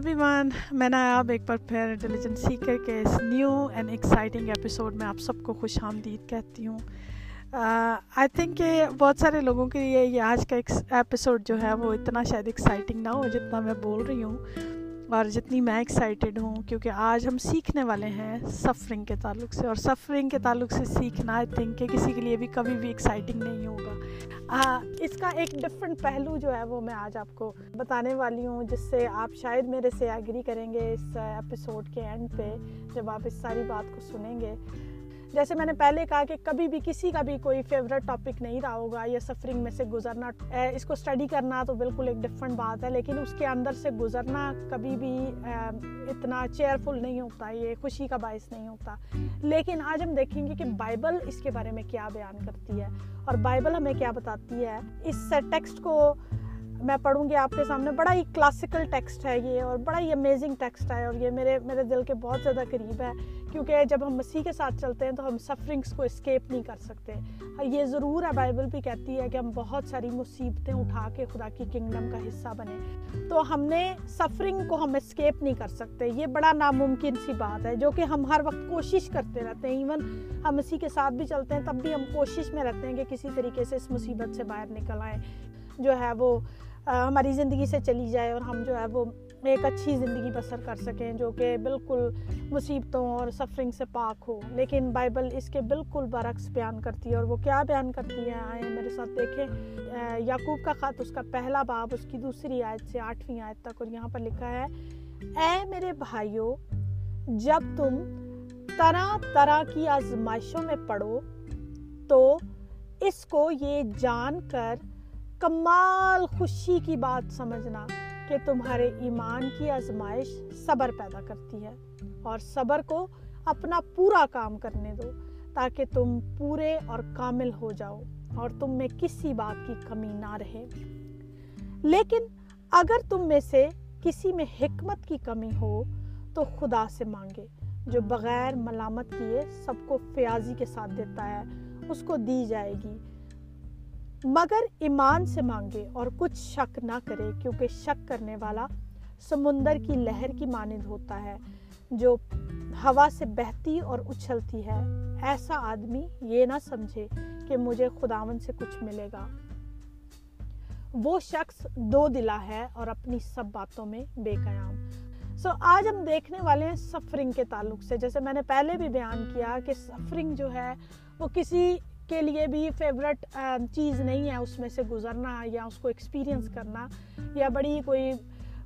Every one میں نے آپ ایک بار پھر انٹیلیجنس سیکر کے اس نیو اینڈ ایکسائٹنگ ایپیسوڈ میں آپ سب کو خوش آمدید کہتی ہوں آئی تھنک کہ بہت سارے لوگوں کے لیے یہ آج کا ایک ایپیسوڈ جو ہے وہ اتنا شاید ایکسائٹنگ نہ ہو جتنا میں بول رہی ہوں اور جتنی میں ایکسائٹیڈ ہوں کیونکہ آج ہم سیکھنے والے ہیں سفرنگ کے تعلق سے اور سفرنگ کے تعلق سے سیکھنا آئی تھنک کہ کسی کے لیے بھی کبھی بھی ایکسائٹنگ نہیں ہوگا۔ آ, اس کا ایک ڈفرینٹ پہلو جو ہے وہ میں آج آپ کو بتانے والی ہوں جس سے آپ شاید میرے سے ایگری کریں گے اس ایپیسوڈ کے اینڈ پہ جب آپ اس ساری بات کو سنیں گے۔ جیسے میں نے پہلے کہا کہ کبھی بھی کسی کا بھی کوئی فیوریٹ ٹاپک نہیں رہا ہوگا یا سفرنگ میں سے گزرنا اس کو اسٹڈی کرنا تو بالکل ایک ڈفرینٹ بات ہے، لیکن اس کے اندر سے گزرنا کبھی بھی اتنا چیئرفل نہیں ہوتا، یہ خوشی کا باعث نہیں ہوتا۔ لیکن آج ہم دیکھیں گے کہ بائبل اس کے بارے میں کیا بیان کرتی ہے اور بائبل ہمیں کیا بتاتی ہے۔ اس ٹیکسٹ کو میں پڑھوں گی آپ کے سامنے. بڑا ہی کلاسیکل ٹیکسٹ ہے یہ اور بڑا ہی امیزنگ ٹیکسٹ ہے اور یہ میرے میرے دل کے بہت زیادہ قریب ہے. کیونکہ جب ہم مسیح کے ساتھ چلتے ہیں تو ہم سفرنگس کو اسکیپ نہیں کر سکتے. یہ ضرور ہے بائبل بھی کہتی ہے کہ ہم بہت ساری مصیبتیں اٹھا کے خدا کی کنگڈم کا حصہ بنے. تو ہم نے سفرنگ کو ہم اسکیپ نہیں کر سکتے. یہ بڑا ناممکن سی بات ہے جو کہ ہم ہر وقت کوشش کرتے رہتے ہیں. ایون ہم مسیح کے ساتھ بھی چلتے ہیں، تب بھی ہم کوشش میں رہتے ہیں کہ کسی طریقے سے اس مصیبت سے باہر نکل آئیں. جو ہے وہ ہماری زندگی سے چلی جائے اور ہم جو ہے وہ ایک اچھی زندگی بسر کر سکیں جو کہ بالکل مصیبتوں اور سفرنگ سے پاک ہو۔ لیکن بائبل اس کے بالکل برعکس بیان کرتی ہے اور وہ کیا بیان کرتی ہے؟ آئیں میرے ساتھ دیکھیں۔ یعقوب کا خط، اس کا پہلا باب، اس کی دوسری آیت سے آٹھویں آیت تک، اور یہاں پر لکھا ہے، اے میرے بھائیوں جب تم طرح طرح کی آزمائشوں میں پڑھو تو اس کو یہ جان کر کمال خوشی کی بات سمجھنا کہ تمہارے ایمان کی آزمائش صبر پیدا کرتی ہے اور صبر کو اپنا پورا کام کرنے دو تاکہ تم پورے اور کامل ہو جاؤ اور تم میں کسی بات کی کمی نہ رہے۔ لیکن اگر تم میں سے کسی میں حکمت کی کمی ہو تو خدا سے مانگے، جو بغیر ملامت کیے سب کو فیاضی کے ساتھ دیتا ہے، اس کو دی جائے گی۔ مگر ایمان سے مانگے اور کچھ شک نہ کرے کیونکہ شک کرنے والا سمندر کی لہر کی مانند ہوتا ہے جو ہوا سے بہتی اور اچھلتی ہے۔ ایسا آدمی یہ نہ سمجھے کہ مجھے خداون سے کچھ ملے گا۔ وہ شخص دو دلا ہے اور اپنی سب باتوں میں بے قیام۔ سو so, آج ہم دیکھنے والے ہیں سفرنگ کے تعلق سے۔ جیسے میں نے پہلے بھی بیان کیا کہ سفرنگ جو ہے وہ کسی کے لیے بھی فیوریٹ um, چیز نہیں ہے اس میں سے گزرنا یا اس کو ایکسپیرینس hmm. کرنا یا بڑی کوئی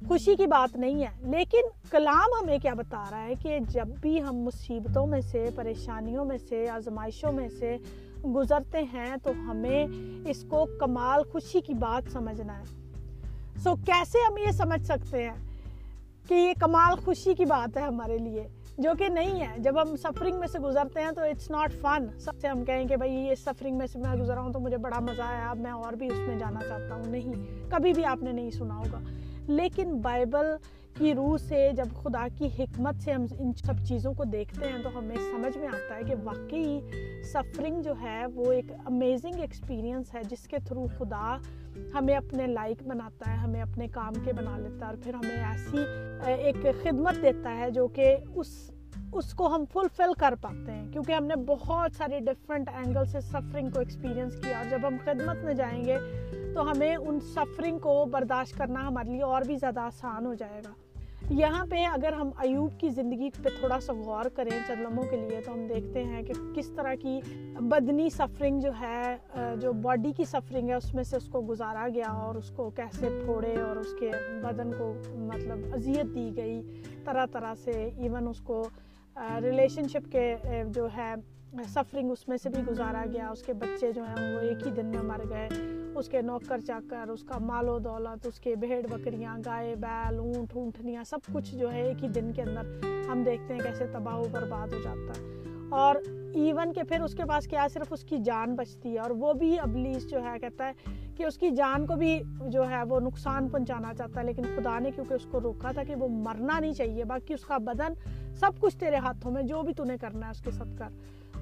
خوشی کی بات نہیں ہے۔ لیکن کلام ہمیں کیا بتا رہا ہے کہ جب بھی ہم مصیبتوں میں سے پریشانیوں میں سے آزمائشوں میں سے گزرتے ہیں تو ہمیں اس کو کمال خوشی کی بات سمجھنا ہے۔ سو so, کیسے ہم یہ سمجھ سکتے ہیں کہ یہ کمال خوشی کی بات ہے ہمارے لیے؟ جو کہ نہیں ہے۔ جب ہم سفرنگ میں سے گزرتے ہیں تو اٹس ناٹ فن سب سے ہم کہیں کہ بھائی یہ سفرنگ میں سے میں گزرا ہوں تو مجھے بڑا مزہ آیا۔ اب میں اور بھی اس میں جانا چاہتا ہوں۔ نہیں، کبھی بھی آپ نے نہیں سنا ہوگا۔ لیکن بائبل کی روح سے جب خدا کی حکمت سے ہم ان سب چیزوں کو دیکھتے ہیں تو ہمیں سمجھ میں آتا ہے کہ واقعی سفرنگ جو ہے وہ ایک امیزنگ ایکسپیرینس ہے جس کے تھرو خدا ہمیں اپنے لائق بناتا ہے، ہمیں اپنے کام کے بنا لیتا ہے اور پھر ہمیں ایسی ایک خدمت دیتا ہے جو کہ اس اس کو ہم فلفل کر پاتے ہیں۔ کیونکہ ہم نے بہت سارے ڈفرینٹ اینگل سے سفرنگ کو ایکسپیرینس کیا اور جب ہم خدمت میں جائیں گے تو ہمیں ان سفرنگ کو برداشت کرنا ہمارے لیے اور بھی زیادہ آسان ہو جائے گا۔ یہاں پہ اگر ہم ایوب کی زندگی پہ تھوڑا سا غور کریں چند لمحوں کے لیے تو ہم دیکھتے ہیں کہ کس طرح کی بدنی سفرنگ جو ہے جو باڈی کی سفرنگ ہے، اس میں سے اس کو گزارا گیا اور اس کو کیسے پھوڑے اور اس کے بدن کو مطلب اذیت دی گئی، طرح طرح سے ایون اس کو ریلیشن شپ کے جو ہے سفرنگ اس میں سے بھی گزارا گیا اس کے بچے جو ہیں وہ ایک ہی دن میں مر گئے اس کے نوکر چاکر اس کا مال و دولت اس کے بھیڑ بکریاں گائے بیل اونٹ اونٹنیاں سب کچھ جو ہے ایک ہی دن کے اندر ہم دیکھتے ہیں کیسے تباہ و برباد ہو جاتا ہے اور ایون کہ پھر اس کے پاس کیا صرف اس کی جان بچتی ہے اور وہ بھی ابلیس جو ہے کہتا ہے کہ اس کی جان کو بھی جو ہے وہ نقصان پہنچانا چاہتا ہے لیکن خدا نے کیونکہ اس کو روکا تھا کہ وہ مرنا نہیں چاہیے باقی اس کا بدن سب کچھ تیرے ہاتھوں میں جو بھی تو نے کرنا ہے اس کے ساتھ کر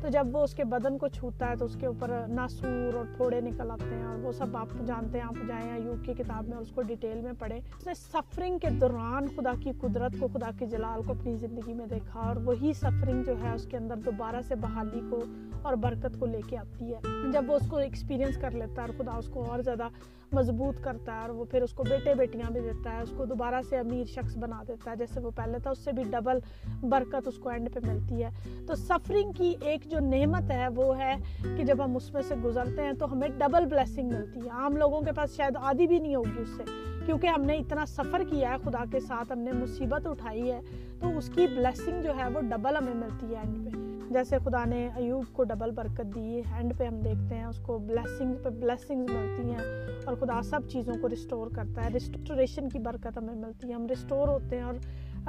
تو جب وہ اس کے بدن کو چھوتا ہے تو اس کے اوپر ناسور اور پھوڑے نکل آتے ہیں اور وہ سب آپ جانتے ہیں، آپ جائیں ایوب کی کتاب میں اس کو ڈیٹیل میں پڑھیں۔ اس نے سفرنگ کے دوران خدا کی قدرت کو، خدا کی جلال کو اپنی زندگی میں دیکھا اور وہی سفرنگ جو ہے اس کے اندر دوبارہ سے بحالی کو اور برکت کو لے کے آتی ہے۔ جب وہ اس کو ایکسپیرینس کر لیتا ہے اور خدا اس کو اور زیادہ مضبوط کرتا ہے اور وہ پھر اس کو بیٹے بیٹیاں بھی دیتا ہے، اس کو دوبارہ سے امیر شخص بنا دیتا ہے، جیسے وہ پہلے تھا، اس سے بھی ڈبل برکت اس کو اینڈ پہ ملتی ہے۔ تو سفرنگ کی ایک جو نعمت ہے وہ ہے کہ جب ہم اس میں سے گزرتے ہیں تو ہمیں ڈبل بلیسنگ ملتی ہے۔ عام لوگوں کے پاس شاید آدھی بھی نہیں ہوگی اس سے، کیونکہ ہم نے اتنا سفر کیا ہے خدا کے ساتھ، ہم نے مصیبت اٹھائی ہے۔ تو اس کی بلیسنگ جو ہے وہ ڈبل ہمیں ملتی ہے اینڈ پہ۔ جیسے خدا نے ایوب کو ڈبل برکت دی ہینڈ پہ ہم دیکھتے ہیں، اس کو بلیسنگ پہ بلیسنگز ملتی ہیں اور خدا سب چیزوں کو ریسٹور کرتا ہے۔ ریسٹوریشن کی برکت ہمیں ملتی ہے۔ ہم ریسٹور ہوتے ہیں اور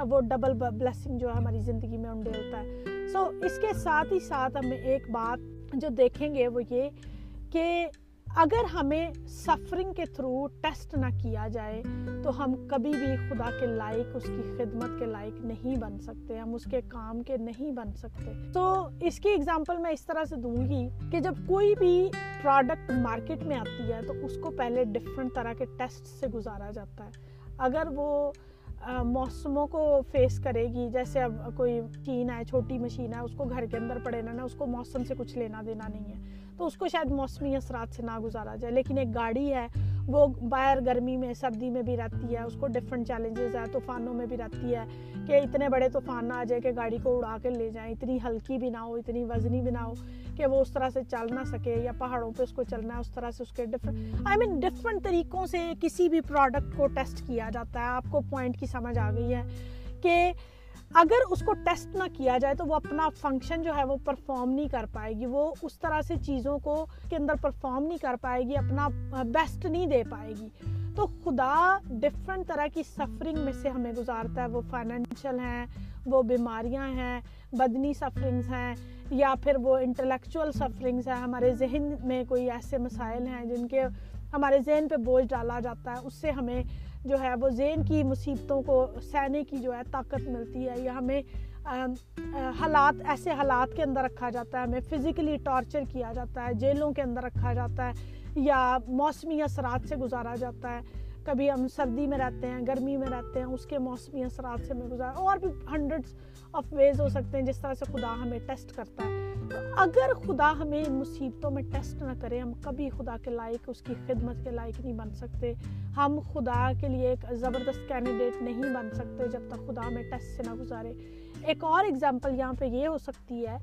وہ ڈبل بلیسنگ جو ہے ہماری زندگی میں انڈے ہوتا ہے۔ سو اس کے ساتھ ہی ساتھ ہم ایک بات جو دیکھیں گے وہ یہ کہ اگر ہمیں سفرنگ کے تھرو ٹیسٹ نہ کیا جائے، تو ہم کبھی بھی خدا کے لائق، اس کی خدمت کے لائق نہیں بن سکتے، ہم اس کے کام کے نہیں بن سکتے۔ تو اس کی اگزامپل میں اس طرح سے دوں گی کہ جب کوئی بھی پروڈکٹ مارکیٹ میں آتی ہے، تو اس کو پہلے ڈفرینٹ طرح کے ٹیسٹ سے گزارا جاتا ہے۔ اگر وہ موسموں کو فیس کرے گی، جیسے اب کوئی مشین ہے، چھوٹی مشین ہے، اس کو گھر کے اندر پڑے نا اس کو موسم سے کچھ لینا دینا نہیں ہے۔ تو اس کو شاید موسمی اثرات سے نہ گزارا جائے، لیکن ایک گاڑی ہے، وہ باہر گرمی میں، سردی میں بھی رہتی ہے، اس کو ڈفرینٹ چیلنجز ہے طوفانوں میں بھی رہتی ہے کہ اتنے بڑے طوفان نہ آ جائے کہ گاڑی کو اڑا کے لے جائیں، اتنی ہلکی بھی نہ ہو، اتنی وزنی بھی نہ ہو کہ وہ اس طرح سے چل نہ سکے یا پہاڑوں پہ اس کو چلنا ہے، اس طرح سے اس کے ڈفرینٹ آئی مین ڈفرینٹ طریقوں سے کسی بھی پروڈکٹ کو ٹیسٹ کیا جاتا ہے۔ آپ کو پوائنٹ کی سمجھ آ گئی ہے کہ اگر اس کو ٹیسٹ نہ کیا جائے تو وہ اپنا فنکشن جو ہے وہ پرفارم نہیں کر پائے گی، وہ اس طرح سے چیزوں کو کے اندر پرفارم نہیں کر پائے گی، اپنا بیسٹ نہیں دے پائے گی۔ تو خدا ڈفرینٹ طرح کی سفرنگ میں سے ہمیں گزارتا ہے۔ وہ فائنینشیل ہیں، وہ بیماریاں ہیں، بدنی سفرنگز ہیں، یا پھر وہ انٹلیکچوئل سفرنگز ہیں۔ ہمارے ذہن میں کوئی ایسے مسائل ہیں جن کے ہمارے ذہن پہ بوجھ ڈالا جاتا ہے، اس سے ہمیں جو ہے وہ ذہن کی مصیبتوں کو سہنے کی جو ہے طاقت ملتی ہے، یا ہمیں حالات، ایسے حالات کے اندر رکھا جاتا ہے، ہمیں فزیکلی ٹارچر کیا جاتا ہے، جیلوں کے اندر رکھا جاتا ہے، یا موسمی اثرات سے گزارا جاتا ہے۔ کبھی ہم سردی میں رہتے ہیں، گرمی میں رہتے ہیں، اس کے موسمی اثرات سے ہمیں گزارا اور بھی ہنڈریڈس آف ویز ہو سکتے ہیں جس طرح سے خدا ہمیں ٹیسٹ کرتا ہے۔ تو اگر خدا ہمیں ان مصیبتوں میں ٹیسٹ نہ کرے، ہم کبھی خدا کے لائق، اس کی خدمت کے لائق نہیں بن سکتے۔ ہم خدا کے لیے ایک زبردست کینڈیڈیٹ نہیں بن سکتے جب تک خدا ہمیں ٹیسٹ سے نہ گزارے۔ ایک اور اگزامپل یہاں پہ یہ ہو سکتی ہے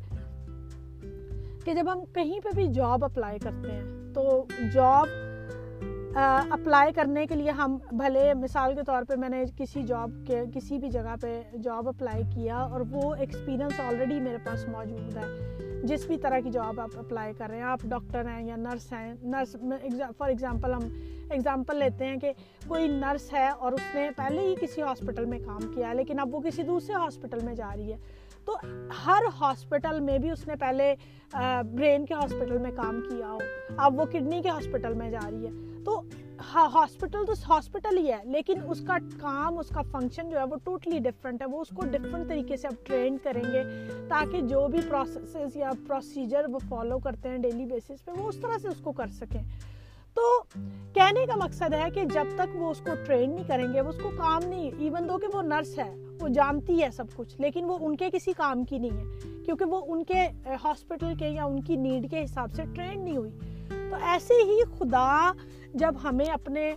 کہ جب ہم کہیں پہ بھی جاب اپلائی کرتے ہیں، تو جاب اپلائی کرنے کے لیے ہم، بھلے مثال کے طور پہ میں نے کسی جاب کے، کسی بھی جگہ پہ جاب اپلائی کیا اور وہ ایکسپیرینس آلریڈی میرے پاس موجود ہے۔ جس بھی طرح کی جاب آپ اپلائی کر رہے ہیں، آپ ڈاکٹر ہیں یا نرس ہیں نرس فار ایگزامپل ہم ایگزامپل لیتے ہیں کہ کوئی نرس ہے اور اس نے پہلے ہی کسی ہاسپٹل میں کام کیا ہے، لیکن اب وہ کسی دوسرے ہاسپٹل میں جا رہی ہے۔ تو ہر ہاسپٹل میں بھی اس نے پہلے برین کے ہاسپٹل میں کام کیا ہو۔ اب وہ کڈنی کے ہاسپٹل میں جا رہی ہے۔ تو ہاسپٹل تو ہاسپٹل ہی ہے، لیکن اس کا کام، اس کا فنکشن جو ہے وہ ٹوٹلی ڈفرینٹ ہے۔ وہ اس کو ڈفرینٹ طریقے سے اب ٹرین کریں گے تاکہ جو بھی پروسیسز یا پروسیجر وہ فالو کرتے ہیں ڈیلی بیسس پہ، وہ اس طرح سے اس کو کر سکیں۔ تو کہنے کا مقصد ہے کہ جب تک وہ اس کو ٹرین نہیں کریں گے، وہ اس کو کام نہیں ایون دو کہ وہ نرس ہے، وہ جانتی ہے سب کچھ، لیکن وہ ان کے کسی کام کی نہیں ہے۔ کیونکہ وہ ان کے ہاسپٹل کے یا ان کی نیڈ کے حساب سے ٹرین نہیں ہوئی۔ تو ایسے ہی خدا جب ہمیں اپنے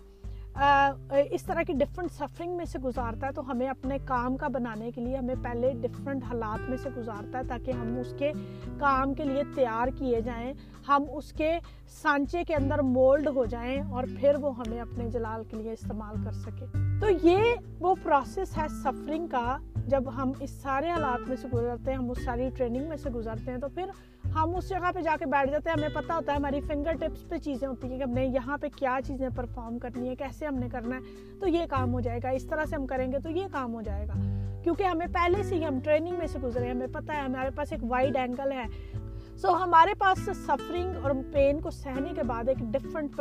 اس طرح کی ڈفرینٹ سفرنگ میں سے گزارتا ہے، تو ہمیں اپنے کام کا بنانے کے لیے ہمیں پہلے ڈفرینٹ حالات میں سے گزارتا ہے تاکہ ہم اس کے کام کے لیے تیار کیے جائیں، ہم اس کے سانچے کے اندر مولڈ ہو جائیں اور پھر وہ ہمیں اپنے جلال کے لیے استعمال کر سکے۔ تو یہ وہ پروسیس ہے سفرنگ کا، جب ہم اس سارے حالات میں سے گزرتے ہیں، ہم اس ساری ٹریننگ میں سے گزرتے ہیں، تو پھر ہم اس جگہ پہ جا کے بیٹھ جاتے ہیں، ہمیں پتہ ہوتا ہے ہماری فنگر ٹپس پہ چیزیں ہوتی ہیں کہ ہم نے یہاں پہ کیا چیزیں پرفارم کرنی ہے کیسے ہم نے کرنا ہے۔ تو یہ کام ہو جائے گا، اس طرح سے ہم کریں گے تو یہ کام ہو جائے گا۔ کیونکہ ہمیں پہلے سے ہی ہم ٹریننگ میں سے گزرے ہمیں پتہ ہے، ہمارے پاس ایک وائڈ اینگل ہے۔ سو ہمارے پاس سفرنگ اور پین کو سہنے کے بعد ایک ڈفرنٹ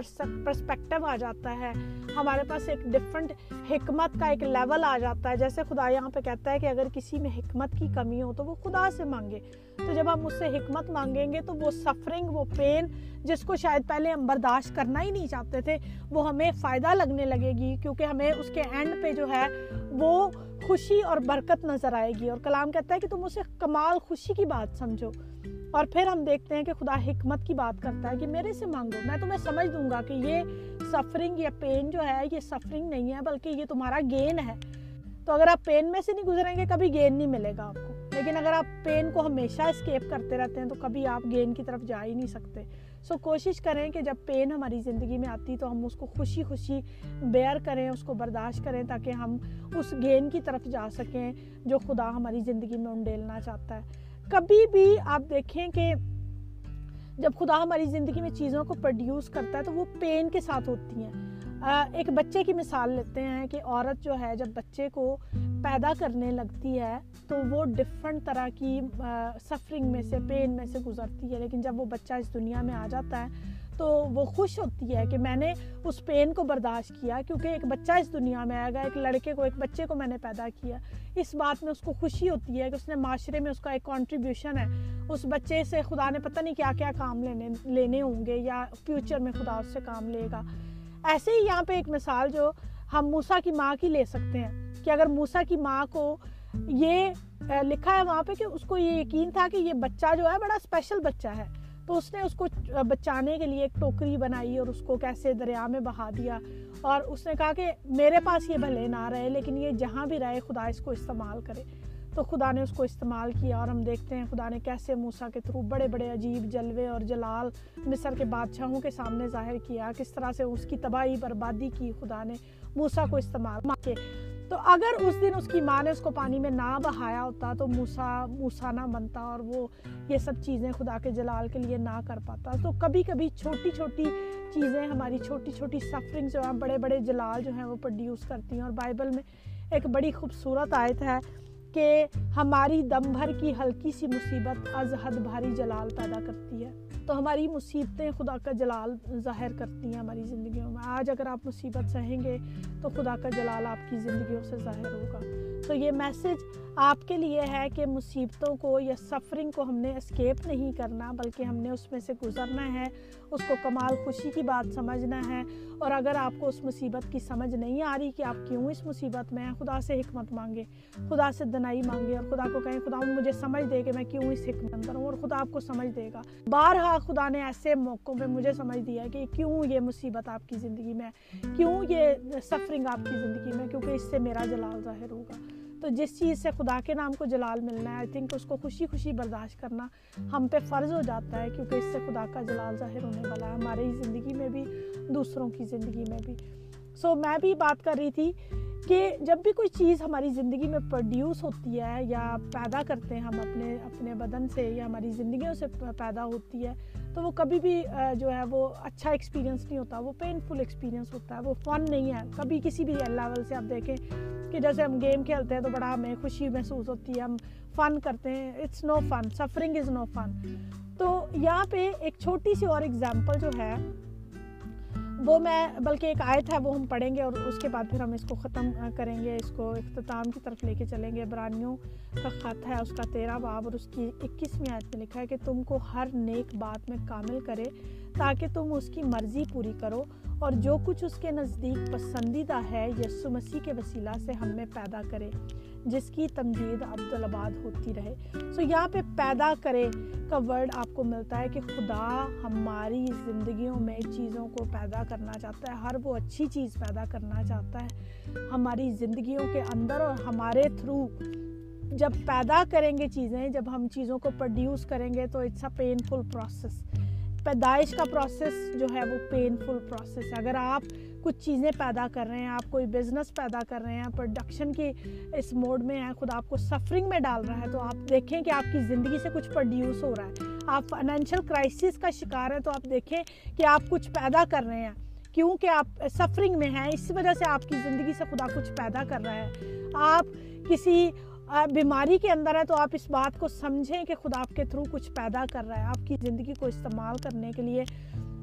پرسپیکٹو آ جاتا ہے۔ ہمارے پاس ایک ڈفرنٹ حکمت کا ایک لیول آ جاتا ہے۔ جیسے خدا یہاں پہ کہتا ہے کہ اگر کسی میں حکمت کی کمی ہو تو وہ خدا سے مانگے۔ تو جب ہم اس سے حکمت مانگیں گے تو وہ سفرنگ وہ پین جس کو شاید پہلے ہم برداشت کرنا ہی نہیں چاہتے تھے، وہ ہمیں فائدہ لگنے لگے گی۔ کیونکہ ہمیں اس کے اینڈ پہ جو ہے وہ خوشی اور برکت نظر آئے گی۔ اور کلام کہتا ہے کہ تم اسے کمال خوشی کی بات سمجھو۔ اور پھر ہم دیکھتے ہیں کہ خدا حکمت کی بات کرتا ہے کہ میرے سے مانگو، میں تمہیں سمجھ دوں گا کہ یہ سفرنگ یا پین جو ہے، یہ سفرنگ نہیں ہے، بلکہ یہ تمہارا گین ہے۔ تو اگر آپ پین میں سے نہیں گزریں گے، کبھی گین نہیں ملے گا آپ کو۔ لیکن اگر آپ پین کو ہمیشہ اسکیپ کرتے رہتے ہیں، تو کبھی آپ گین کی طرف جا ہی نہیں سکتے۔ سو کوشش کریں کہ جب پین ہماری زندگی میں آتی، تو ہم اس کو خوشی خوشی بیئر کریں، اس کو برداشت کریں، تاکہ ہم اس گین کی طرف جا سکیں جو خدا ہماری زندگی میں انڈیلنا چاہتا ہے۔ کبھی بھی آپ دیکھیں کہ جب خدا ہماری زندگی میں چیزوں کو پروڈیوس کرتا ہے تو وہ پین کے ساتھ ہوتی ہیں۔ ایک بچے کی مثال لیتے ہیں کہ عورت جو ہے، جب بچے کو پیدا کرنے لگتی ہے، تو وہ ڈفرنٹ طرح کی سفرنگ میں سے پین میں سے گزرتی ہے۔ لیکن جب وہ بچہ اس دنیا میں آ جاتا ہے، تو وہ خوش ہوتی ہے کہ میں نے اس پین کو برداشت کیا۔ کیونکہ ایک بچہ اس دنیا میں آئے گا، ایک لڑکے کو، ایک بچے کو میں نے پیدا کیا۔ اس بات میں اس کو خوشی ہوتی ہے کہ اس نے معاشرے میں اس کا ایک کنٹریبیوشن ہے۔ اس بچے سے خدا نے پتہ نہیں کیا کیا کام لینے لینے ہوں گے یا فیوچر میں خدا اس سے کام لے گا۔ ایسے ہی یہاں پہ ایک مثال جو ہم موسا کی ماں کی لے سکتے ہیں کہ اگر موسا کی ماں کو یہ لکھا ہے وہاں پہ کہ اس کو یہ یقین تھا کہ یہ بچہ جو ہے بڑا اسپیشل بچہ ہے، تو اس نے اس کو بچانے کے لیے ایک ٹوکری بنائی اور اس کو کیسے دریا میں بہا دیا اور اس نے کہا کہ میرے پاس یہ بھلے نہ رہے لیکن یہ جہاں بھی رہے خدا اس کو استعمال کرے۔ تو خدا نے اس کو استعمال کیا اور ہم دیکھتے ہیں خدا نے کیسے موسا کے تھرو بڑے بڑے عجیب جلوے اور جلال مصر کے بادشاہوں کے سامنے ظاہر کیا، کس طرح سے اس کی تباہی، بربادی کی خدا نے موسا کو استعمال کے تو اگر اس دن اس کی ماں نے اس کو پانی میں نہ بہایا ہوتا تو موسا موسا نہ بنتا اور وہ یہ سب چیزیں خدا کے جلال کے لیے نہ کر پاتا۔ تو کبھی کبھی چھوٹی چھوٹی چیزیں ہماری، چھوٹی چھوٹی سفرنگ جو ہیں، بڑے بڑے جلال جو ہیں وہ پروڈیوس کرتی ہیں۔ اور بائبل میں ایک بڑی خوبصورت آیت ہے۔ کہ ہماری دم بھر کی ہلکی سی مصیبت از حد بھاری جلال پیدا کرتی ہے۔ تو ہماری مصیبتیں خدا کا جلال ظاہر کرتی ہیں ہماری زندگیوں میں۔ آج اگر آپ مصیبت سہیں گے تو خدا کا جلال آپ کی زندگیوں سے ظاہر ہوگا۔ تو یہ میسج آپ کے لیے ہے کہ مصیبتوں کو یا سفرنگ کو ہم نے اسکیپ نہیں کرنا، بلکہ ہم نے اس میں سے گزرنا ہے، اس کو کمال خوشی کی بات سمجھنا ہے۔ اور اگر آپ کو اس مصیبت کی سمجھ نہیں آ رہی کہ آپ کیوں اس مصیبت میں ہیں، خدا سے حکمت مانگے، خدا سے دنائی مانگے اور خدا کو کہیں خدا مجھے سمجھ دے کہ میں کیوں اس حکمت اندر ہوں اور خدا آپ کو سمجھ دے گا۔ بارہا، خدا نے ایسے موقعوں پہ مجھے سمجھ دیا کہ کیوں یہ مصیبت آپ کی زندگی میں کیوں یہ سفرنگ آپ کی زندگی میں کیونکہ اس سے میرا جلال ظاہر ہوگا۔ تو جس چیز سے خدا کے نام کو جلال ملنا ہے آئی تھنک اس کو خوشی خوشی برداشت کرنا ہم پہ فرض ہو جاتا ہے کیونکہ اس سے خدا کا جلال ظاہر ہونے والا ہے ہمارے ہی زندگی میں بھی دوسروں کی زندگی میں بھی۔ سو so, میں بھی بات کر رہی تھی کہ جب بھی کوئی چیز ہماری زندگی میں پروڈیوس ہوتی ہے یا پیدا کرتے ہیں ہم اپنے اپنے بدن سے یا ہماری زندگیوں سے پیدا ہوتی ہے تو وہ کبھی بھی جو ہے وہ اچھا ایکسپیرینس نہیں ہوتا وہ پینفل ایکسپیرینس ہوتا ہے وہ فن نہیں ہے۔ کبھی کسی بھی لیول سے آپ دیکھیں کہ جیسے ہم گیم کھیلتے ہیں تو بڑا ہمیں خوشی محسوس ہوتی ہے، ہم فن کرتے ہیں۔ It's no fun suffering is نو فن تو یہاں پہ ایک چھوٹی سی اور ایگزامپل جو ہے، وہ میں، بلکہ ایک آیت ہے، وہ ہم پڑھیں گے اور اس کے بعد پھر ہم اس کو ختم کریں گے، اس کو اختتام کی طرف لے کے چلیں گے۔ برانیوں کا خط ہے، اس کا تیرہ باب اور اس کی اکیسویں آیت میں لکھا ہے کہ تم کو ہر نیک بات میں کامل کرے تاکہ تم اس کی مرضی پوری کرو۔ اور جو کچھ اس کے نزدیک پسندیدہ ہے یسو مسیح کے وسیلہ سے ہم میں پیدا کرے، جس کی تمجید عبدالآباد ہوتی رہے۔ سو so یہاں پہ پیدا کرے کا ورڈ آپ کو ملتا ہے کہ خدا ہماری زندگیوں میں چیزوں کو پیدا کرنا چاہتا ہے، ہر وہ اچھی چیز پیدا کرنا چاہتا ہے۔ ہماری زندگیوں کے اندر اور ہمارے تھرو جب پیدا کریں گے چیزیں، جب ہم چیزوں کو پروڈیوس کریں گے تو اٹس اے پینفل پروسیس پیدائش کا پروسیس جو ہے وہ پینفل پروسیس ہے۔ اگر آپ کچھ چیزیں پیدا کر رہے ہیں، آپ کوئی بزنس پیدا کر رہے ہیں پروڈکشن کی اس موڈ میں ہیں، خود آپ کو سفرنگ میں ڈال رہا ہے، تو آپ دیکھیں کہ آپ کی زندگی سے کچھ پروڈیوس ہو رہا ہے۔ آپ فائنینشیل کرائسس کا شکار ہیں، تو آپ دیکھیں کہ آپ کچھ پیدا کر رہے ہیں۔ کیونکہ آپ سفرنگ میں ہیں اس وجہ سے آپ کی زندگی سے خدا کچھ پیدا کر رہا ہے آپ کسی بیماری کے اندر ہے تو آپ اس بات کو سمجھیں کہ خدا آپ کے تھرو کچھ پیدا کر رہا ہے، آپ کی زندگی کو استعمال کرنے کے لیے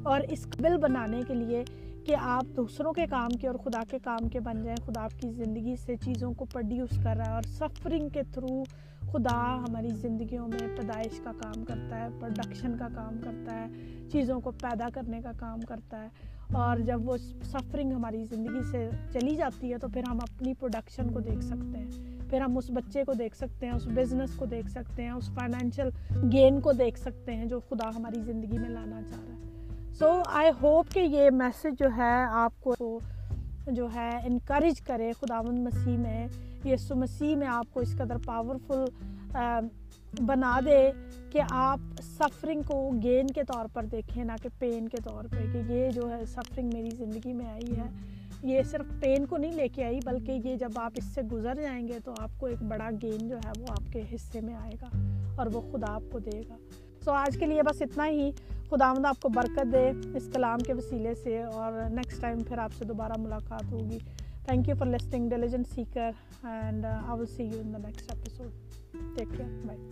اور اس قبل بنانے کے لیے کہ آپ دوسروں کے کام کے اور خدا کے کام کے بن جائیں، خدا آپ کی زندگی سے چیزوں کو پروڈیوس کر رہا ہے اور سفرنگ کے تھرو خدا ہماری زندگیوں میں پیدائش کا کام کرتا ہے پروڈکشن کا کام کرتا ہے، چیزوں کو پیدا کرنے کا کام کرتا ہے اور جب وہ سفرنگ ہماری زندگی سے چلی جاتی ہے تو پھر ہم اپنی پروڈکشن کو دیکھ سکتے ہیں۔ پھر ہم اس بچے کو دیکھ سکتے ہیں، اس بزنس کو دیکھ سکتے ہیں، اس فائنینشیل گین کو دیکھ سکتے ہیں جو خدا ہماری زندگی میں لانا چاہ رہا ہے۔ سو آئی ہوپ کہ یہ میسج جو ہے آپ کو جو ہے انکریج کرے خداوند مسیح میں یسو مسیح میں آپ کو اس قدر پاورفل بنا دے کہ آپ سفرنگ کو گین کے طور پر دیکھیں، نہ کہ پین کے طور پہ کہ یہ جو ہے سفرنگ میری زندگی میں آئی ہے۔ یہ صرف پین کو نہیں لے کے آئی، بلکہ یہ جب آپ اس سے گزر جائیں گے تو آپ کو ایک بڑا گین جو ہے وہ آپ کے حصے میں آئے گا اور وہ خدا آپ کو دے گا۔ سو آج کے لیے بس اتنا ہی۔ خدا مند آپ کو برکت دے اس کلام کے وسیلے سے اور نیکسٹ ٹائم پھر آپ سے دوبارہ ملاقات ہوگی۔ Thank you for listening diligent seeker and I will see you in the next episode take care bye